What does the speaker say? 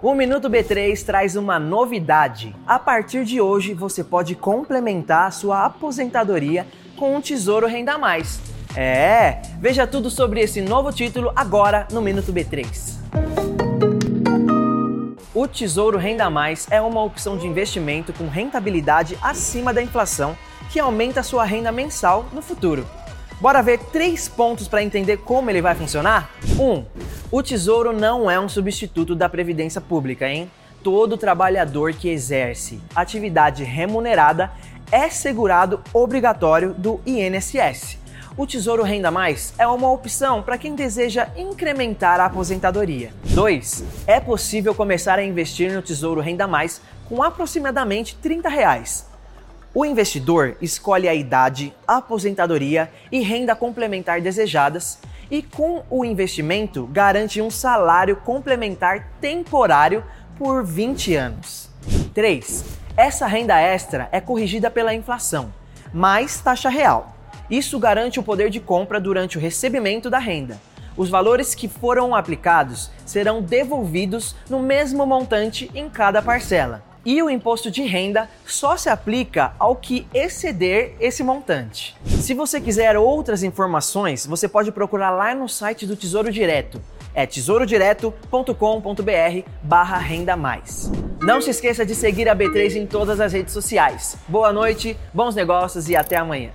O Minuto B3 traz uma novidade. A partir de hoje, você pode complementar sua aposentadoria com um Tesouro Renda Mais. É, veja tudo sobre esse novo título agora no Minuto B3. O Tesouro Renda Mais é uma opção de investimento com rentabilidade acima da inflação que aumenta sua renda mensal no futuro. Bora ver três pontos para entender como ele vai funcionar? 1. Um, o Tesouro não é um substituto da Previdência Pública, hein? Todo trabalhador que exerce atividade remunerada é segurado obrigatório do INSS. O Tesouro Renda Mais é uma opção para quem deseja incrementar a aposentadoria. 2. É possível começar a investir no Tesouro Renda Mais com aproximadamente 30 reais. O investidor escolhe a idade, aposentadoria e renda complementar desejadas e com o investimento garante um salário complementar temporário por 20 anos. 3. Essa renda extra é corrigida pela inflação, mais taxa real. Isso garante o poder de compra durante o recebimento da renda. Os valores que foram aplicados serão devolvidos no mesmo montante em cada parcela e o imposto de renda só se aplica ao que exceder esse montante. Se você quiser outras informações, você pode procurar lá no site do Tesouro Direto. É tesourodireto.com.br barra renda mais. Não se esqueça de seguir a B3 em todas as redes sociais. Boa noite, bons negócios e até amanhã.